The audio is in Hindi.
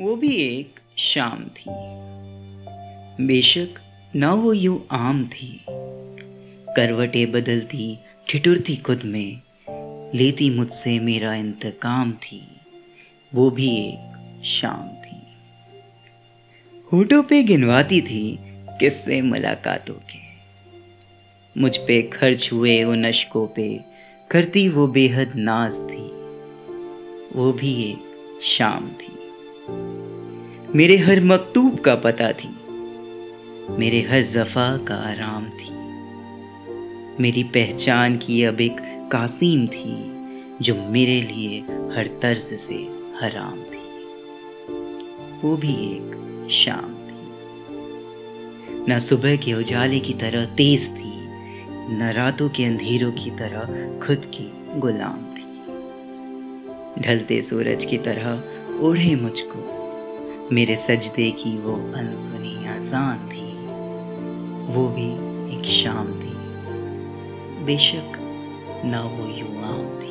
वो भी एक शाम थी। बेशक न वो यूँ आम थी। करवटें बदलती, ठिठुरती खुद में, लेती मुझसे मेरा इंतकाम थी। वो भी एक शाम थी। होठों पे गिनवाती थी किससे मुलाकातों के। मुझ पे खर्च हुए उन अशकों पे, करती वो बेहद नाज थी। वो भी एक शाम थी। मेरे हर मकतूब का पता थी। मेरे हर जफा का आराम थी। मेरी पहचान की अब एक कासिम थी, जो मेरे लिए हर तर्ज से हराम थी। वो भी एक शाम थी। न सुबह के उजाले की तरह तेज थी, न रातों के अंधेरों की तरह खुद की गुलाम थी। ढलते सूरज की तरह ओढ़े मुझको। मेरे सजदे की वो अनसुनी आसान थी। वो भी एक शाम थी। बेशक ना वो युवाओं थी।